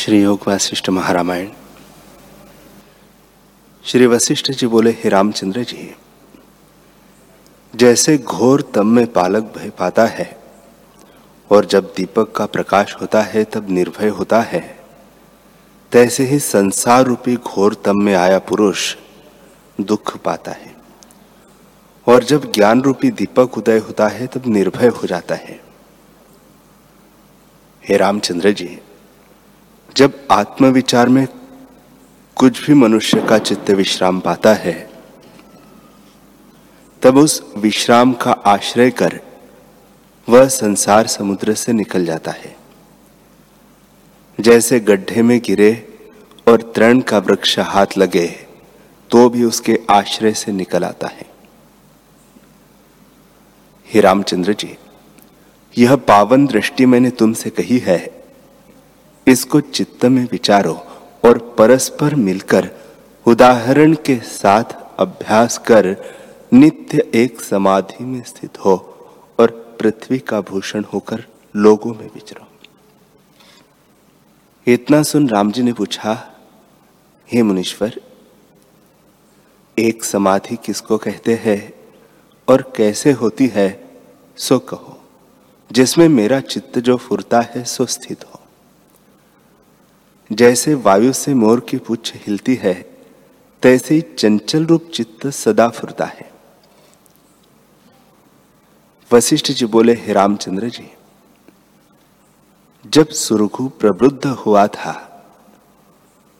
श्री योग वशिष्ठ महारामायण। श्री वशिष्ठ जी बोले, हे रामचंद्र जी जैसे घोर तम में पालक भय पाता है, और जब दीपक का प्रकाश होता है, तब निर्भय होता है। तैसे ही संसार रूपी घोर तम में आया पुरुष दुख पाता है, और जब ज्ञान रूपी दीपक उदय होता है, तब निर्भय हो जाता है। हे रामचंद्र जी जब आत्मविचार में कुछ भी मनुष्य का चित्त विश्राम पाता है, तब उस विश्राम का आश्रय कर वह संसार समुद्र से निकल जाता है। जैसे गड्ढे में गिरे और तृण का वृक्ष हाथ लगे तो भी उसके आश्रय से निकल आता है। रामचंद्र जी, यह पावन दृष्टि मैंने तुमसे कही है। इसको चित्त में विचारो और परस्पर मिलकर उदाहरण के साथ अभ्यास कर नित्य एक समाधि में स्थित हो और पृथ्वी का भूषण होकर लोगों में विचरो। इतना सुन राम जी ने पूछा, हे मुनीश्वर, एक समाधि किसको कहते हैं और कैसे होती है, सो कहो। जिसमें मेरा चित्त जो फुरता है, सो स्थित हो। जैसे वायु से मोर की पुच्छ हिलती है, तैसे ही चंचल रूप चित्त सदा फुरता है। वशिष्ठ जी बोले, हे रामचंद्र जी, जब सुरघु प्रबुद्ध हुआ था,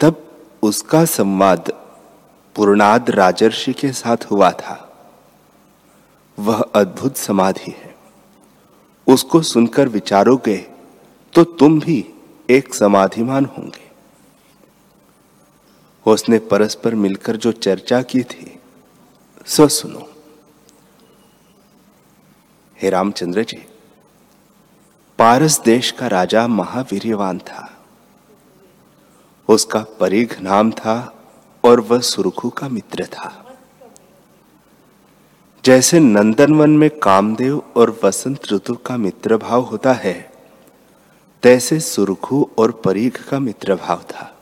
तब उसका संवाद पूर्णाद राजर्षि के साथ हुआ था। वह अद्भुत समाधि है। उसको सुनकर विचारोगे तो तुम भी एक समाधिमान होंगे। उसने परस्पर मिलकर जो चर्चा की थी, सो सुनो। हे रामचंद्र जी, पारस देश का राजा महावीरवान था। उसका परिघ नाम था और वह सुरखु का मित्र था। जैसे नंदनवन में कामदेव और वसंत ऋतु का मित्र भाव होता है तैसे सुरखु और परीघ का मित्र भाव था।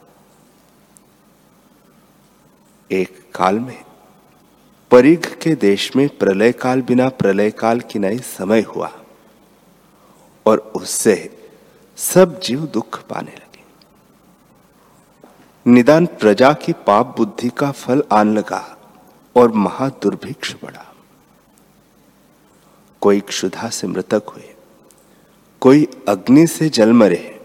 एक काल में परीघ के देश में प्रलय काल बिना प्रलय काल की नई समय हुआ और उससे सब जीव दुख पाने लगे। निदान प्रजा की पाप बुद्धि का फल आन लगा और महादुर्भिक्ष बढ़ा। कोई क्षुधा से मृतक हुए। कोई अग्नि से जल मरे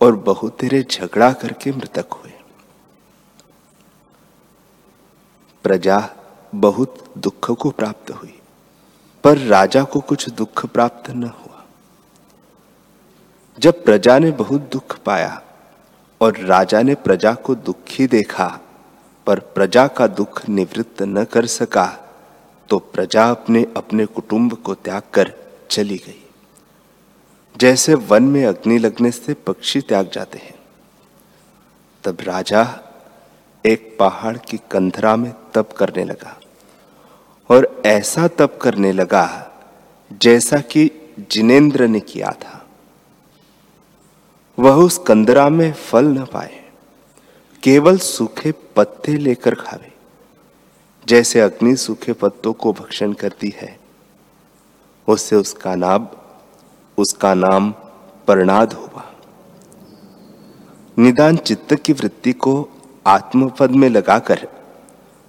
और बहुतेरे झगड़ा करके मृतक हुए। प्रजा बहुत दुख को प्राप्त हुई, पर राजा को कुछ दुख प्राप्त न हुआ। जब प्रजा ने बहुत दुख पाया और राजा ने प्रजा को दुखी देखा, पर प्रजा का दुख निवृत्त न कर सका तो प्रजा अपने अपने कुटुंब को त्याग कर चली गई। जैसे वन में अग्नि लगने से पक्षी त्याग जाते हैं। तब राजा एक पहाड़ की कंधरा में तप करने लगा और ऐसा तप करने लगा जैसा कि जिनेन्द्र ने किया था। वह उस कंदरा में फल न पाए, केवल सूखे पत्ते लेकर खावे, जैसे अग्नि सूखे पत्तों को भक्षण करती है। उससे उसका नाम उसका नाम परनाद हुआ निदान चित्त की वृत्ति को आत्मपद में लगाकर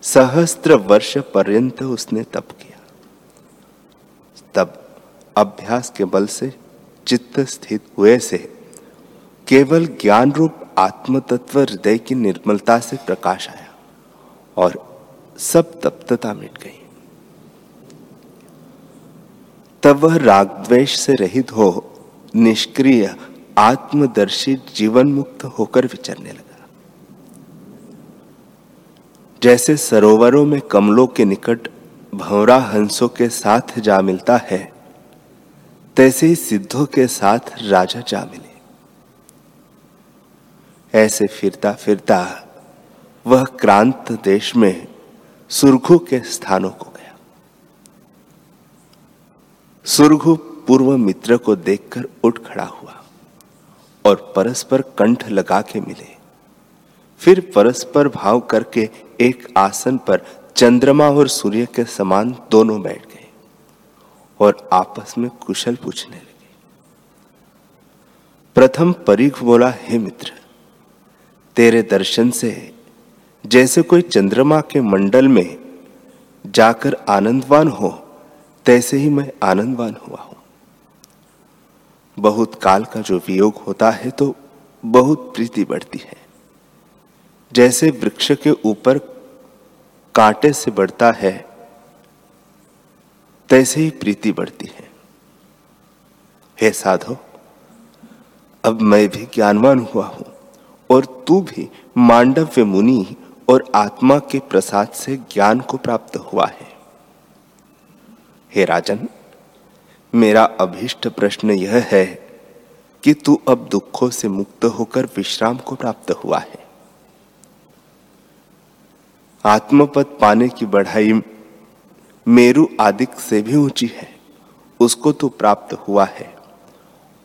सहस्त्र वर्ष पर्यंत उसने तप किया। तब अभ्यास के बल से चित्त स्थित हुए से केवल ज्ञान रूप आत्म तत्व हृदय की निर्मलता से प्रकाश आया और सब तप्तता मिट गई। तब वह राग द्वेष से रहित हो निष्क्रिय, आत्मदर्शी जीवन मुक्त होकर विचरने लगा। जैसे सरोवरों में कमलों के निकट भंवरा हंसों के साथ जा मिलता है, तैसे ही सिद्धों के साथ राजा जा मिले। ऐसे फिरता फिरता वह क्रांत देश में सुरघु के स्थानों को सुरघु पूर्व मित्र को देखकर उठ खड़ा हुआ और परस्पर कंठ लगा के मिले। फिर परस्पर भाव करके एक आसन पर चंद्रमा और सूर्य के समान दोनों बैठ गए और आपस में कुशल पूछने लगे। प्रथम परीख बोला, हे मित्र, तेरे दर्शन से जैसे कोई चंद्रमा के मंडल में जाकर आनंदवान हो तैसे ही मैं आनंदवान हुआ हूँ। बहुत काल का जो वियोग होता है तो बहुत प्रीति बढ़ती है। जैसे वृक्ष के ऊपर कांटे से बढ़ता है, तैसे ही प्रीति बढ़ती है। हे साधो, अब मैं भी ज्ञानवान हुआ हूँ और तू भी मांडव्य मुनि और आत्मा के प्रसाद से ज्ञान को प्राप्त हुआ है। हे राजन, मेरा अभिष्ट प्रश्न यह है कि तू अब दुखों से मुक्त होकर विश्राम को प्राप्त हुआ है। आत्मपद पाने की बढ़ाई मेरु आदिक से भी ऊँची है, उसको तो प्राप्त हुआ है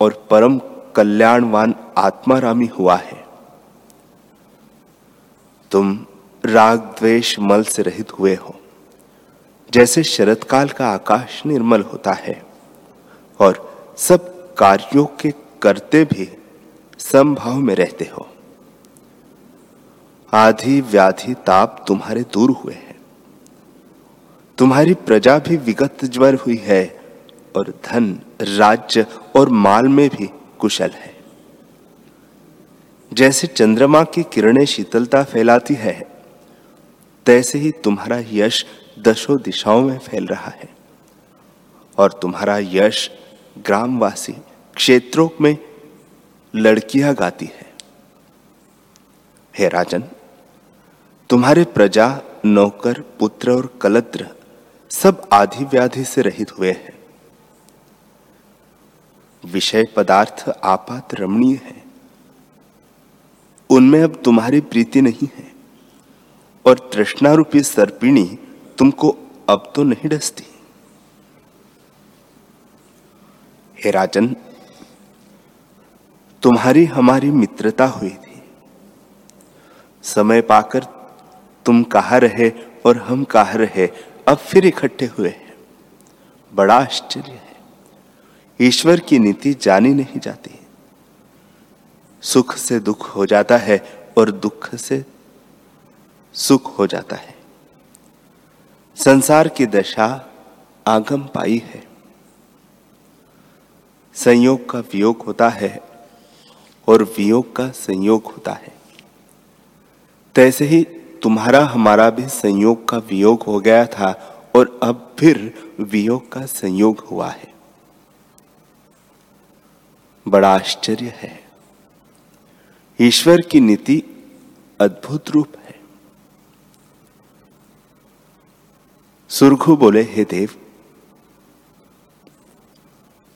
और परम कल्याणवान आत्मारामी हुआ है। तुम राग द्वेष मल से रहित हुए हो। जैसे शरत काल का आकाश निर्मल होता है और सब कार्यों के करते भी समभाव में रहते हो। आधि व्याधि ताप तुम्हारे दूर हुए हैं। तुम्हारी प्रजा भी विगत ज्वर हुई है और धन, राज्य और माल में भी कुशल है। जैसे चंद्रमा की किरणें शीतलता फैलाती है, तैसे ही तुम्हारा यश दशों दिशाओं में फैल रहा है। और तुम्हारा यश ग्रामवासी क्षेत्रों में लड़कियाँ गाती है। हे राजन, तुम्हारे प्रजा, नौकर, पुत्र और कलत्र सब आधि व्याधि से रहित हुए हैं। विषय पदार्थ आपात रमणीय है। उनमें अब तुम्हारी प्रीति नहीं है और तृष्णारूपी सर्पिणी तुमको अब तो नहीं डसती। हे राजन, तुम्हारी हमारी मित्रता हुई थी। समय पाकर तुम कहा रहे और हम कहा रहे, अब फिर इकट्ठे हुए हैं। बड़ा आश्चर्य है। ईश्वर की नीति जानी नहीं जाती। सुख से दुख हो जाता है और दुख से सुख हो जाता है। संसार की दशा आगम पाई है। संयोग का वियोग होता है और वियोग का संयोग होता है। तैसे ही तुम्हारा हमारा भी संयोग का वियोग हो गया था और अब फिर वियोग का संयोग हुआ है। बड़ा आश्चर्य है। ईश्वर की नीति अद्भुत रूप है। सुरघु बोले, हे देव,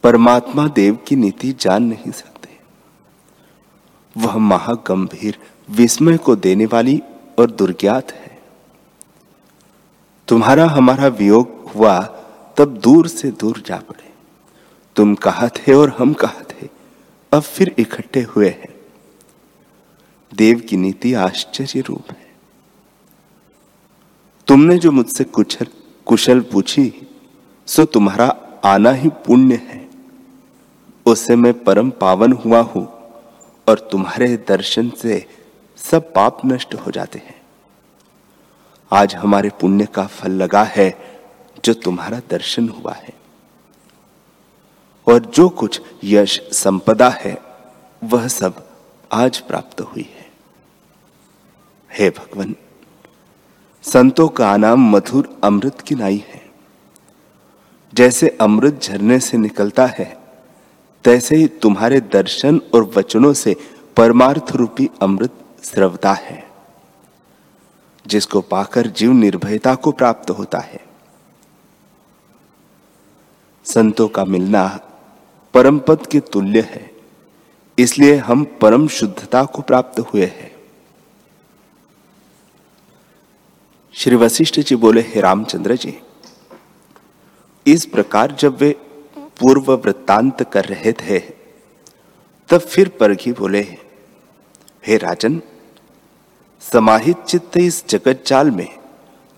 परमात्मा देव की नीति जान नहीं सकते। वह महागंभीर विस्मय को देने वाली और दुर्ज्ञात है। तुम्हारा हमारा वियोग हुआ तब दूर से दूर जा पड़े। तुम कहा थे और हम कहा थे अब फिर इकट्ठे हुए हैं। देव की नीति आश्चर्य रूप है। तुमने जो मुझसे कुछ कुशल पूछी, सो तुम्हारा आना ही पुण्य है। उससे मैं परम पावन हुआ हूँ और तुम्हारे दर्शन से सब पाप नष्ट हो जाते हैं। आज हमारे पुण्य का फल लगा है जो तुम्हारा दर्शन हुआ है। और जो कुछ यश संपदा है, वह सब आज प्राप्त हुई है। हे भगवान संतों का नाम मधुर अमृत की नाई है। जैसे अमृत झरने से निकलता है, तैसे ही तुम्हारे दर्शन और वचनों से परमार्थ रूपी अमृत स्रवता है, जिसको पाकर जीव निर्भयता को प्राप्त होता है। संतों का मिलना परम पद के तुल्य है, इसलिए हम परम शुद्धता को प्राप्त हुए हैं। श्री वशिष्ठ जी बोले, हे रामचंद्र जी, इस प्रकार जब वे पूर्व वृत्तांत कर रहे थे, तब फिर परघी बोले, हे राजन, समाहित चित्त इस जगत जाल में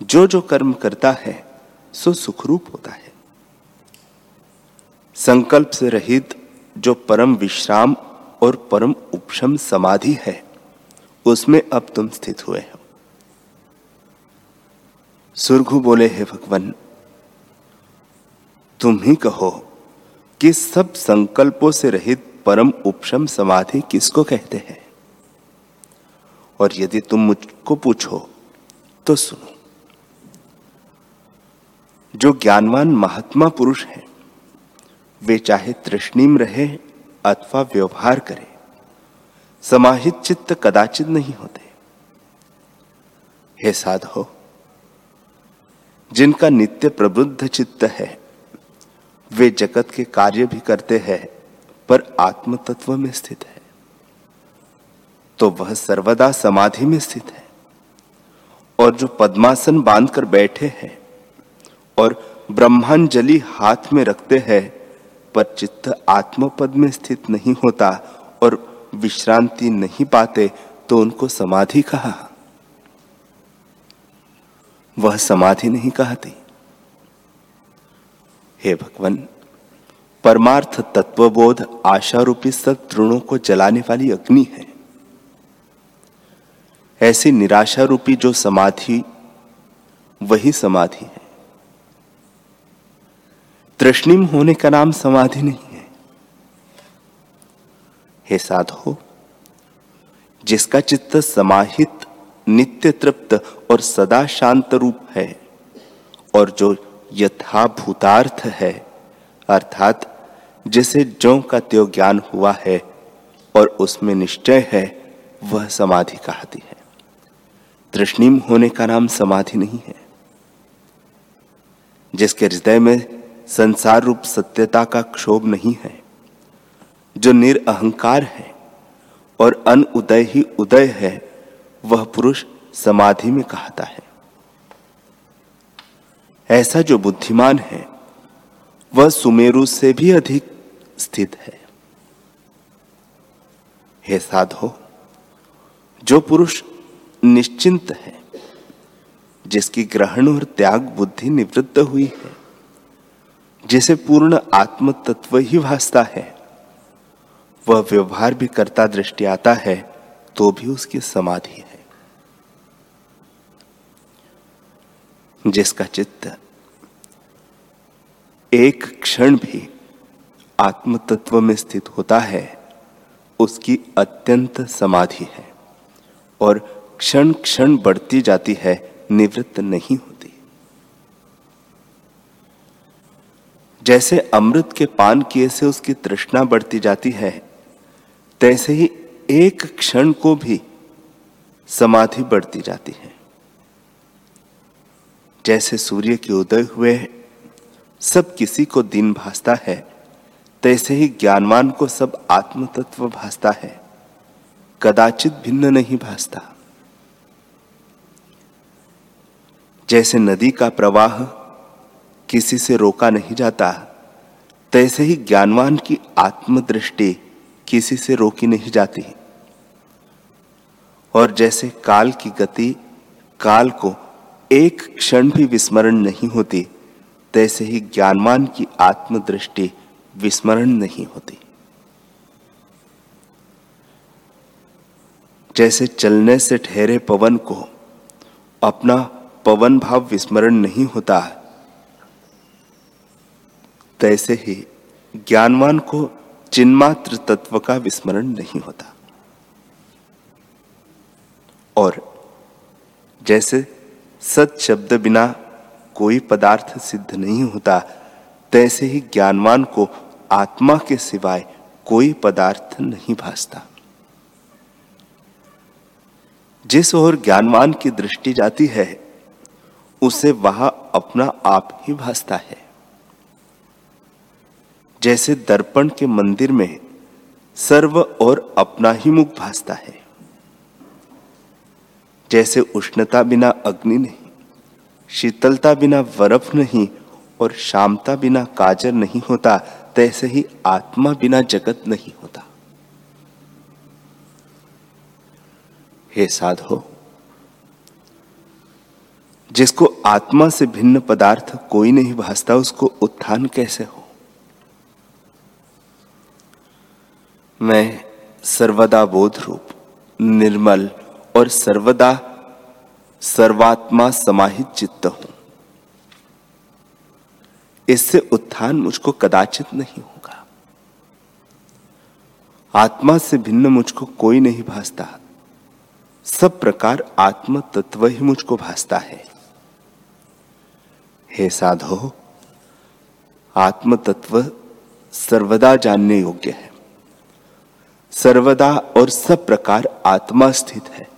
जो जो कर्म करता है, सो सुखरूप होता है। संकल्प से रहित जो परम विश्राम और परम उपशम समाधि है, उसमें अब तुम स्थित हुए हो। सुरघु बोले, हे भगवान, तुम ही कहो कि सब संकल्पों से रहित परम उपशम समाधि किसको कहते हैं? और यदि तुम मुझको पूछो तो सुनो। जो ज्ञानवान महात्मा पुरुष है, वे चाहे तृष्णिम रहे अथवा व्यवहार करे, समाहित चित्त कदाचित नहीं होते। हे साधो जिनका नित्य प्रबुद्ध चित्त है, वे जगत के कार्य भी करते हैं, पर आत्म तत्व में स्थित है। तो वह सर्वदा समाधि में स्थित है और जो पद्मासन बांधकर बैठे हैं और ब्रह्मांजलि हाथ में रखते हैं, पर चित्त आत्मपद में स्थित नहीं होता और विश्रांति नहीं पाते तो उनको समाधि कहा। वह समाधि नहीं कहती। हे भगवान, परमार्थ तत्वबोध आशा रूपी सब तृणों को जलाने वाली अग्नि है। ऐसी निराशा रूपी जो समाधि, वही समाधि है। तृष्णिम होने का नाम समाधि नहीं है। हे साधो, जिसका चित्त समाहित नित्य तृप्त और सदा शांत रूप है और जो यथाभूतार्थ है, अर्थात जिसे जो का त्यो ज्ञान हुआ है और उसमें निश्चय है, वह समाधि कहती है। तृष्णिम होने का नाम समाधि नहीं है, जिसके हृदय में संसार रूप सत्यता का क्षोभ नहीं है, जो निरअहकार है और अन उदय ही उदय है वह पुरुष समाधि में कहता है। ऐसा जो बुद्धिमान है, वह सुमेरु से भी अधिक स्थित है। हे साधो, जो पुरुष निश्चिंत है, जिसकी ग्रहण और त्याग बुद्धि निवृत्त हुई है, जिसे पूर्ण आत्म तत्व ही भासता है, वह व्यवहार भी करता दृष्टि आता है तो भी उसकी समाधि है। जिसका चित्त एक क्षण भी आत्म तत्व में स्थित होता है, उसकी अत्यंत समाधि है और क्षण क्षण बढ़ती जाती है, निवृत्त नहीं होती। जैसे अमृत के पान किए से उसकी तृष्णा बढ़ती जाती है, तैसे ही एक क्षण को भी समाधि बढ़ती जाती है। जैसे सूर्य के उदय हुए सब किसी को दिन भासता है, तैसे ही ज्ञानवान को सब आत्म तत्व भासता है, कदाचित भिन्न नहीं भासता। जैसे नदी का प्रवाह किसी से रोका नहीं जाता, तैसे ही ज्ञानवान की आत्मदृष्टि किसी से रोकी नहीं जाती। और जैसे काल की गति, काल को एक क्षण भी विस्मरण नहीं होती, तैसे ही ज्ञानमान की आत्मदृष्टि विस्मरण नहीं होती। जैसे चलने से ठहरे पवन को अपना पवन भाव विस्मरण नहीं होता है तैसे ही ज्ञानवान को चिन्मात्र तत्व का विस्मरण नहीं होता। और जैसे सत शब्द बिना कोई पदार्थ सिद्ध नहीं होता। तैसे ही ज्ञानवान को आत्मा के सिवाय कोई पदार्थ नहीं भासता। जिस ओर ज्ञानवान की दृष्टि जाती है, उसे वह अपना आप ही भासता है। जैसे दर्पण के मंदिर में सर्व और अपना ही मुख भासता है। जैसे उष्णता बिना अग्नि नहीं, शीतलता बिना बर्फ़ नहीं और शामता बिना काजर नहीं होता, तैसे ही आत्मा बिना जगत नहीं होता। हे साधो, जिसको आत्मा से भिन्न पदार्थ कोई नहीं भासता, उसको उत्थान कैसे हो? मैं सर्वदा बोध रूप निर्मल और सर्वदा सर्वात्मा समाहित चित्त हूँ। इससे उत्थान मुझको कदाचित नहीं होगा। आत्मा से भिन्न मुझको कोई नहीं भासता। सब प्रकार आत्म तत्व ही मुझको भासता है। हे साधो आत्म तत्व सर्वदा जानने योग्य है। सर्वदा और सब प्रकार आत्मा स्थित है।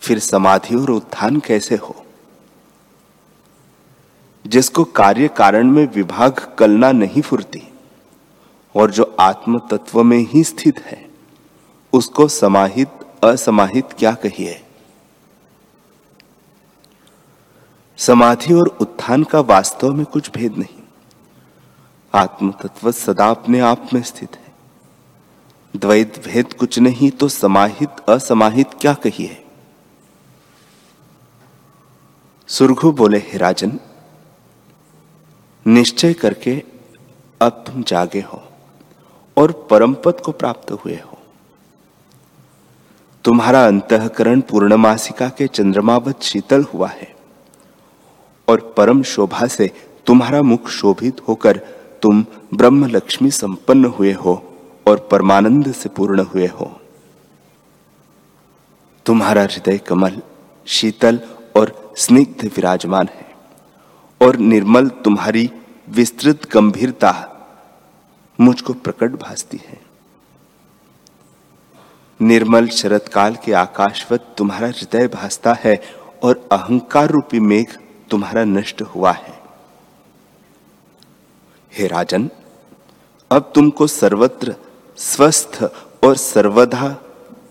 फिर समाधि और उत्थान कैसे हो? जिसको कार्य कारण में विभाग कलना नहीं फुरती और जो आत्म तत्व में ही स्थित है, उसको समाहित, असमाहित क्या कहिए? समाधि और उत्थान का वास्तव में कुछ भेद नहीं। आत्म तत्व सदा अपने आप में स्थित है। द्वैत भेद कुछ नहीं तो समाहित, असमाहित क्या कहिए? सुरघु बोले, हे राजन, निश्चय करके अब तुम जागे हो और परम पद को प्राप्त हुए हो। तुम्हारा अंतकरण पूर्णमासिका के चंद्रमावत शीतल हुआ है और परम शोभा से तुम्हारा मुख शोभित होकर तुम ब्रह्म लक्ष्मी संपन्न हुए हो और परमानंद से पूर्ण हुए हो। तुम्हारा हृदय कमल, शीतल और स्निग्ध विराजमान है और निर्मल तुम्हारी विस्तृत गंभीरता मुझको प्रकट भासती है। निर्मल शरत काल के आकाशवत तुम्हारा हृदय भासता है और अहंकार रूपी मेघ तुम्हारा नष्ट हुआ है। हे राजन, अब तुमको सर्वत्र स्वस्थ और सर्वदा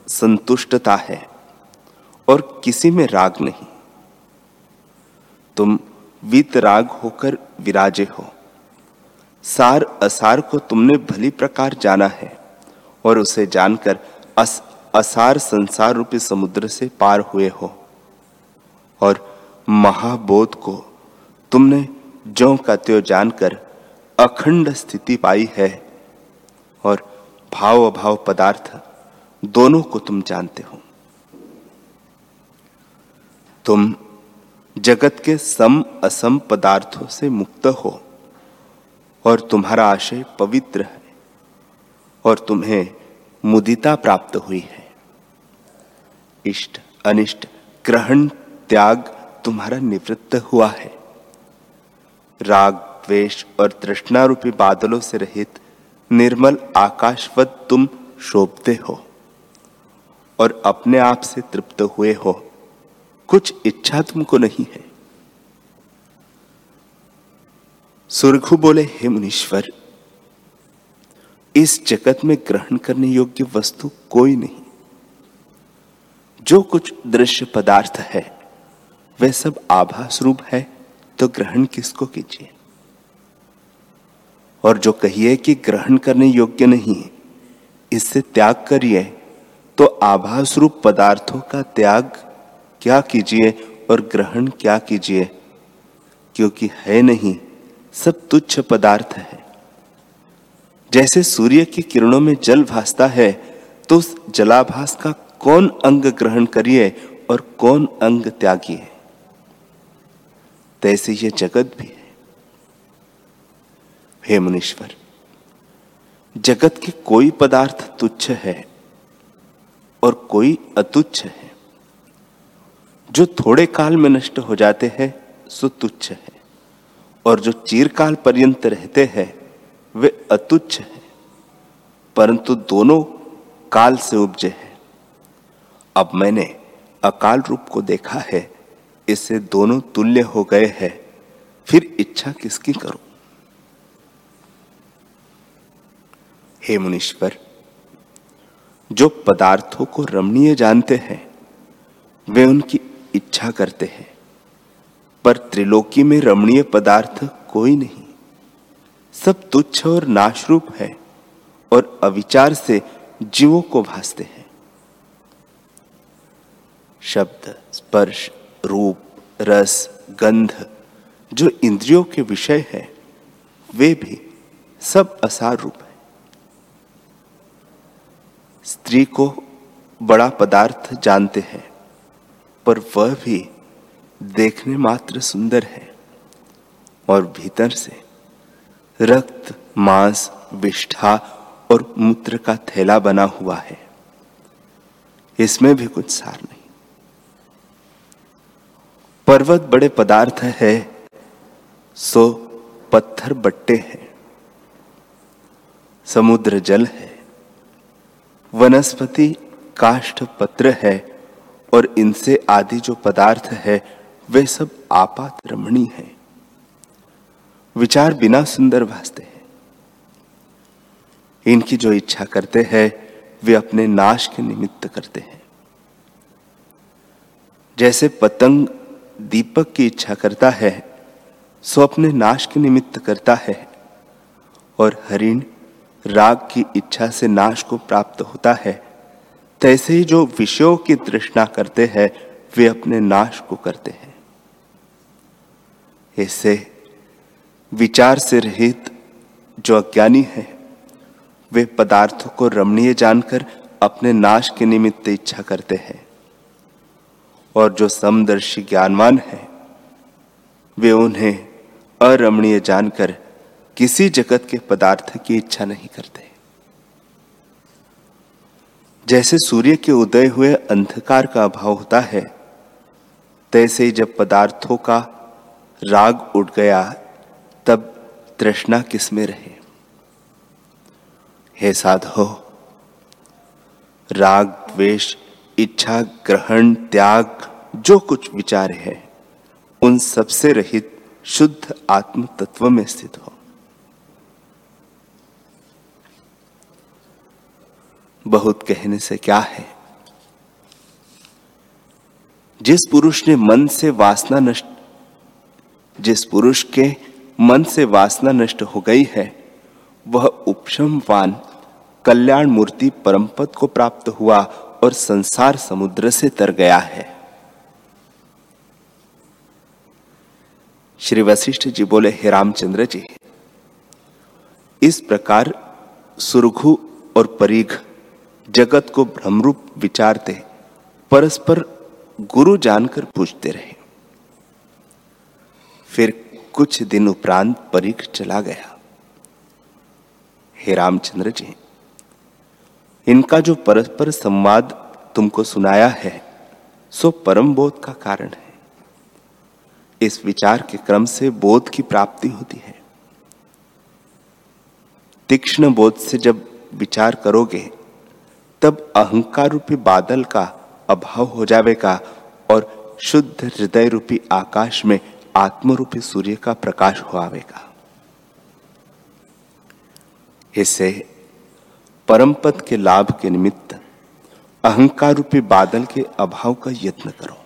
संतुष्टता है और किसी में राग नहीं। तुम वीतराग होकर विराजे हो। सार असार को तुमने भली प्रकार जाना है और उसे जानकर अस, असार संसार रूपी समुद्र से पार हुए हो। और महाबोध को तुमने जो का त्यो जानकर अखंड स्थिति पाई है और भाव अभाव पदार्थ दोनों को तुम जानते हो। तुम जगत के सम असम पदार्थों से मुक्त हो और तुम्हारा आशय पवित्र है और तुम्हें मुदिता प्राप्त हुई है। इष्ट, अनिष्ट, ग्रहण, त्याग तुम्हारा निवृत्त हुआ है। राग, द्वेष और तृष्णा रूपी बादलों से रहित निर्मल आकाशवत तुम शोभते हो और अपने आप से तृप्त हुए हो। कुछ इच्छा तुमको नहीं है। सुरघु बोले, हे मुनीश्वर, इस जगत में ग्रहण करने योग्य वस्तु कोई नहीं। जो कुछ दृश्य पदार्थ है, वह सब आभास रूप है तो ग्रहण किसको कीजिए? और जो कहिए कि ग्रहण करने योग्य नहीं, इससे त्याग करिए तो आभास रूप पदार्थों का त्याग क्या कीजिए और ग्रहण क्या कीजिए? क्योंकि है नहीं, सब तुच्छ पदार्थ है। जैसे सूर्य की किरणों में जल भासता है तो उस जलाभास का कौन अंग ग्रहण करिए और कौन अंग त्यागिए? तैसे यह जगत भी है। हे मुनीश्वर, जगत के कोई पदार्थ तुच्छ है और कोई अतुच्छ है। जो थोड़े काल में नष्ट हो जाते हैं, सो तुच्छ है। और जो चीरकाल पर्यंत रहते हैं, वे अतुच्छ है। परंतु दोनों काल से उपजे हैं। अब मैंने अकाल रूप को देखा है, इससे दोनों तुल्य हो गए हैं। फिर इच्छा किसकी करूँ? हे मुनीश्वर, जो पदार्थों को रमणीय जानते हैं, वे उनकी इच्छा करते हैं, पर त्रिलोकी में रमणीय पदार्थ कोई नहीं। सब तुच्छ और नाशरूप है और अविचार से जीवों को भासते हैं। शब्द, स्पर्श, रूप, रस, गंध, जो इंद्रियों के विषय है, वे भी सब असार रूप है। स्त्री को बड़ा पदार्थ जानते हैं पर वह भी देखने मात्र सुंदर है और भीतर से रक्त, मांस, विष्ठा और मूत्र का थैला बना हुआ है। इसमें भी कुछ सार नहीं। पर्वत बड़े पदार्थ है, सो पत्थर बट्टे हैं। समुद्र जल है, वनस्पति काष्ठ पत्र है और इनसे आदि जो पदार्थ है, वे सब आपात रमणी है। विचार बिना सुंदर भासते हैं। इनकी जो इच्छा करते हैं, वे अपने नाश के निमित्त करते हैं। जैसे पतंग दीपक की इच्छा करता है, सो अपने नाश के निमित्त करता है, और हरिण राग की इच्छा से नाश को प्राप्त होता है। तैसे ही जो विषयों की तृष्णा करते हैं, वे अपने नाश को करते हैं। ऐसे विचार से रहित जो अज्ञानी है, वे पदार्थों को रमणीय जानकर अपने नाश के निमित्त इच्छा करते हैं। और जो समदर्शी ज्ञानवान है, वे उन्हें अरमणीय जानकर किसी जगत के पदार्थ की इच्छा नहीं करते। जैसे सूर्य के उदय हुए अंधकार का अभाव होता है, तैसे ही जब पदार्थों का राग उठ गया, तब तृष्णा किसमें रहे? हे साधो, राग, द्वेष, इच्छा, ग्रहण, त्याग, जो कुछ विचार है, उन सबसे रहित शुद्ध आत्म तत्व में स्थित हो। बहुत कहने से क्या है? जिस पुरुष ने मन से वासना नष्ट जिस पुरुष के मन से वासना नष्ट हो गई है, वह उपशमवान कल्याण मूर्ति परम पद को प्राप्त हुआ और संसार समुद्र से तर गया है। श्री वशिष्ठ जी बोले, हे रामचंद्र जी, इस प्रकार सुरघु और परिघ जगत को भ्रमरूप विचारते, परस्पर गुरु जानकर पूछते रहे। फिर कुछ दिन उपरांत परीख चला गया। हे रामचंद्र जी, इनका जो परस्पर संवाद तुमको सुनाया है, सो परम बोध का कारण है। इस विचार के क्रम से बोध की प्राप्ति होती है। तीक्ष्ण बोध से जब विचार करोगे तब अहंकार रूपी बादल का अभाव हो जाएगा और शुद्ध हृदय रूपी आकाश में आत्म रूपी सूर्य का प्रकाश हो आवेगा। इससे परम पद के लाभ के निमित्त अहंकार रूपी बादल के अभाव का यत्न करो।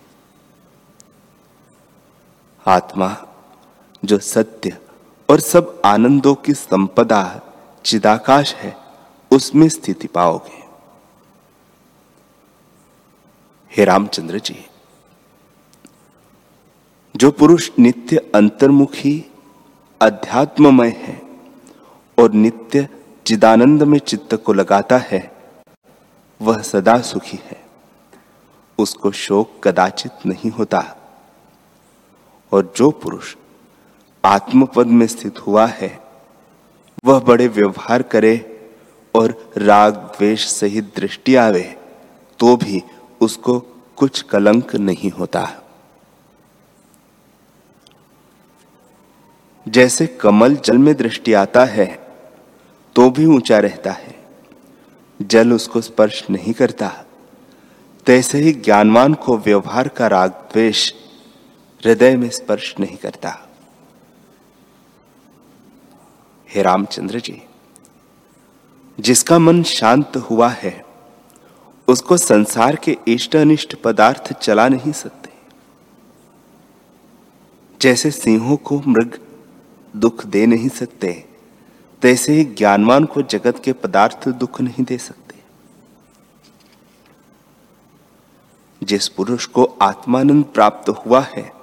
आत्मा, जो सत्य और सब आनंदों की संपदा चिदाकाश है, उसमें स्थिति पाओगे। हे रामचंद्र जी, जो पुरुष नित्य अंतर्मुखी, अध्यात्ममय है और नित्य चिदानंद में चित्त को लगाता है, वह सदा सुखी है। उसको शोक कदाचित नहीं होता। और जो पुरुष आत्मपद में स्थित हुआ है, वह बड़े व्यवहार करे और राग, द्वेष सहित दृष्टि आवे तो भी उसको कुछ कलंक नहीं होता। जैसे कमल जल में दृष्टि आता है तो भी ऊँचा रहता है। जल उसको स्पर्श नहीं करता। तैसे ही ज्ञानवान को व्यवहार का राग द्वेष हृदय में स्पर्श नहीं करता। हे रामचंद्र जी, जिसका मन शांत हुआ है उसको संसार के इष्ट अनिष्ट पदार्थ चला नहीं सकते। जैसे सिंहों को मृग दुख दे नहीं सकते, तैसे ही ज्ञानवान को जगत के पदार्थ दुख नहीं दे सकते। जिस पुरुष को आत्मानंद प्राप्त हुआ है,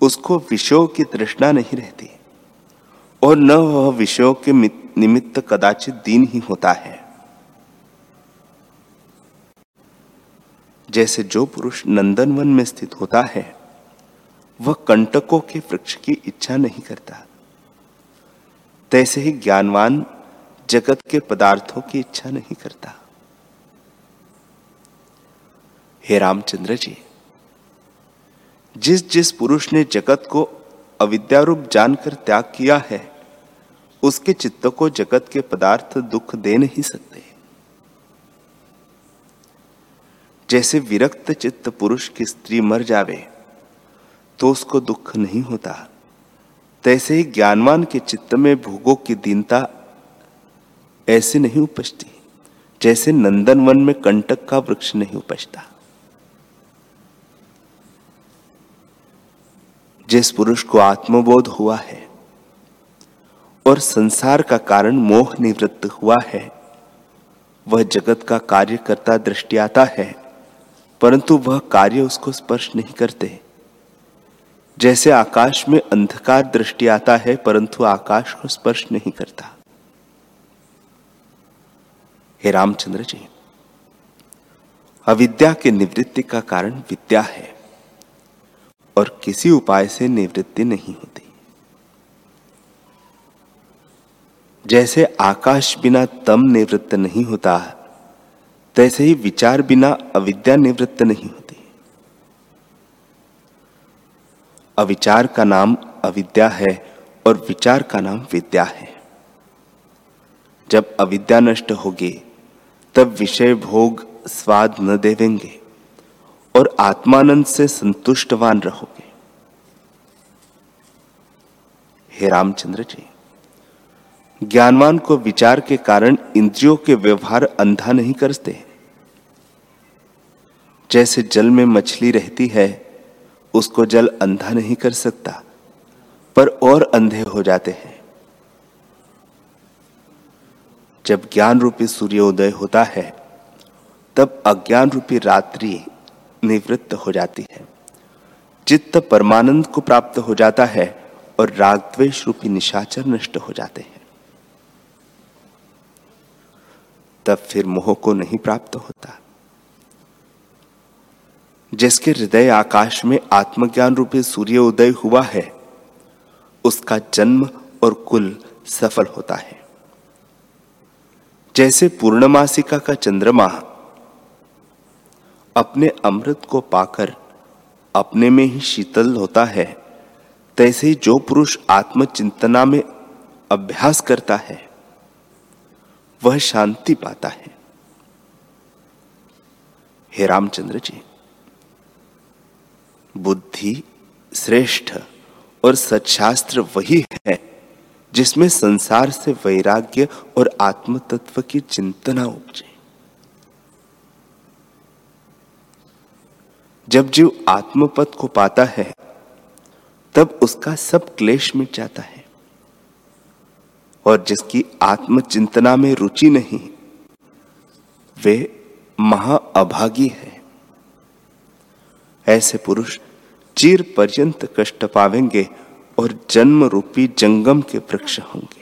उसको विषयों की तृष्णा नहीं रहती, और न वह विषयों के निमित्त कदाचित दीन ही होता है। जैसे जो पुरुष नंदनवन में स्थित होता है, वह कंटकों के वृक्ष की इच्छा नहीं करता। तैसे ही ज्ञानवान जगत के पदार्थों की इच्छा नहीं करता। हे रामचंद्र जी, जिस जिस पुरुष ने जगत को अविद्यारूप जानकर त्याग किया है, उसके चित्त को जगत के पदार्थ दुख दे नहीं सकते। जैसे विरक्त चित्त पुरुष की स्त्री मर जावे तो उसको दुख नहीं होता। तैसे ही ज्ञानवान के चित्त में भोगों की दीनता ऐसे नहीं उपजती, जैसे नंदन वन में कंटक का वृक्ष नहीं उपजता। जिस पुरुष को आत्मबोध हुआ है और संसार का कारण मोह निवृत्त हुआ है, वह जगत का कार्य करता दृष्टि आता है। परंतु वह कार्य उसको स्पर्श नहीं करते। जैसे आकाश में अंधकार दृष्टि आता है, परंतु आकाश को स्पर्श नहीं करता। हे रामचंद्र जी, अविद्या के निवृत्ति का कारण विद्या है, और किसी उपाय से निवृत्ति नहीं होती। जैसे आकाश बिना तम निवृत्त नहीं होता तैसे ही विचार बिना अविद्या निवृत्त नहीं होती। अविचार का नाम अविद्या है और विचार का नाम विद्या है। जब अविद्या नष्ट होगी, तब विषय भोग स्वाद न देवेंगे और आत्मानंद से संतुष्टवान रहोगे। हे रामचंद्र जी। ज्ञानवान को विचार के कारण इंद्रियों के व्यवहार अंधा नहीं करते। जैसे जल में मछली रहती है, उसको जल अंधा नहीं कर सकता, पर और अंधे हो जाते हैं। जब ज्ञान रूपी सूर्योदय होता है, तब अज्ञान रूपी रात्रि निवृत्त हो जाती है। चित्त परमानंद को प्राप्त हो जाता है और राग द्वेश रूपी निशाचर नष्ट हो जाते हैं। तब फिर मोह को नहीं प्राप्त होता। जिसके हृदय आकाश में आत्मज्ञान रूपी सूर्य उदय हुआ है, उसका जन्म और कुल सफल होता है। जैसे पूर्णमासिका का चंद्रमा अपने अमृत को पाकर अपने में ही शीतल होता है, तैसे ही जो पुरुष आत्मचिंतना में अभ्यास करता है वह शांति पाता है। हे रामचंद्र जी, बुद्धि श्रेष्ठ और सच्छास्त्र वही है जिसमें संसार से वैराग्य और आत्म तत्व की चिंतना उपजे। जब जीव आत्मपद को पाता है, तब उसका सब क्लेश मिट जाता है। और जिसकी आत्मचिंतना में रुचि नहीं, वे महाअभागी है। ऐसे पुरुष चीर पर्यंत कष्ट पावेंगे और जन्म रूपी जंगम के वृक्ष होंगे।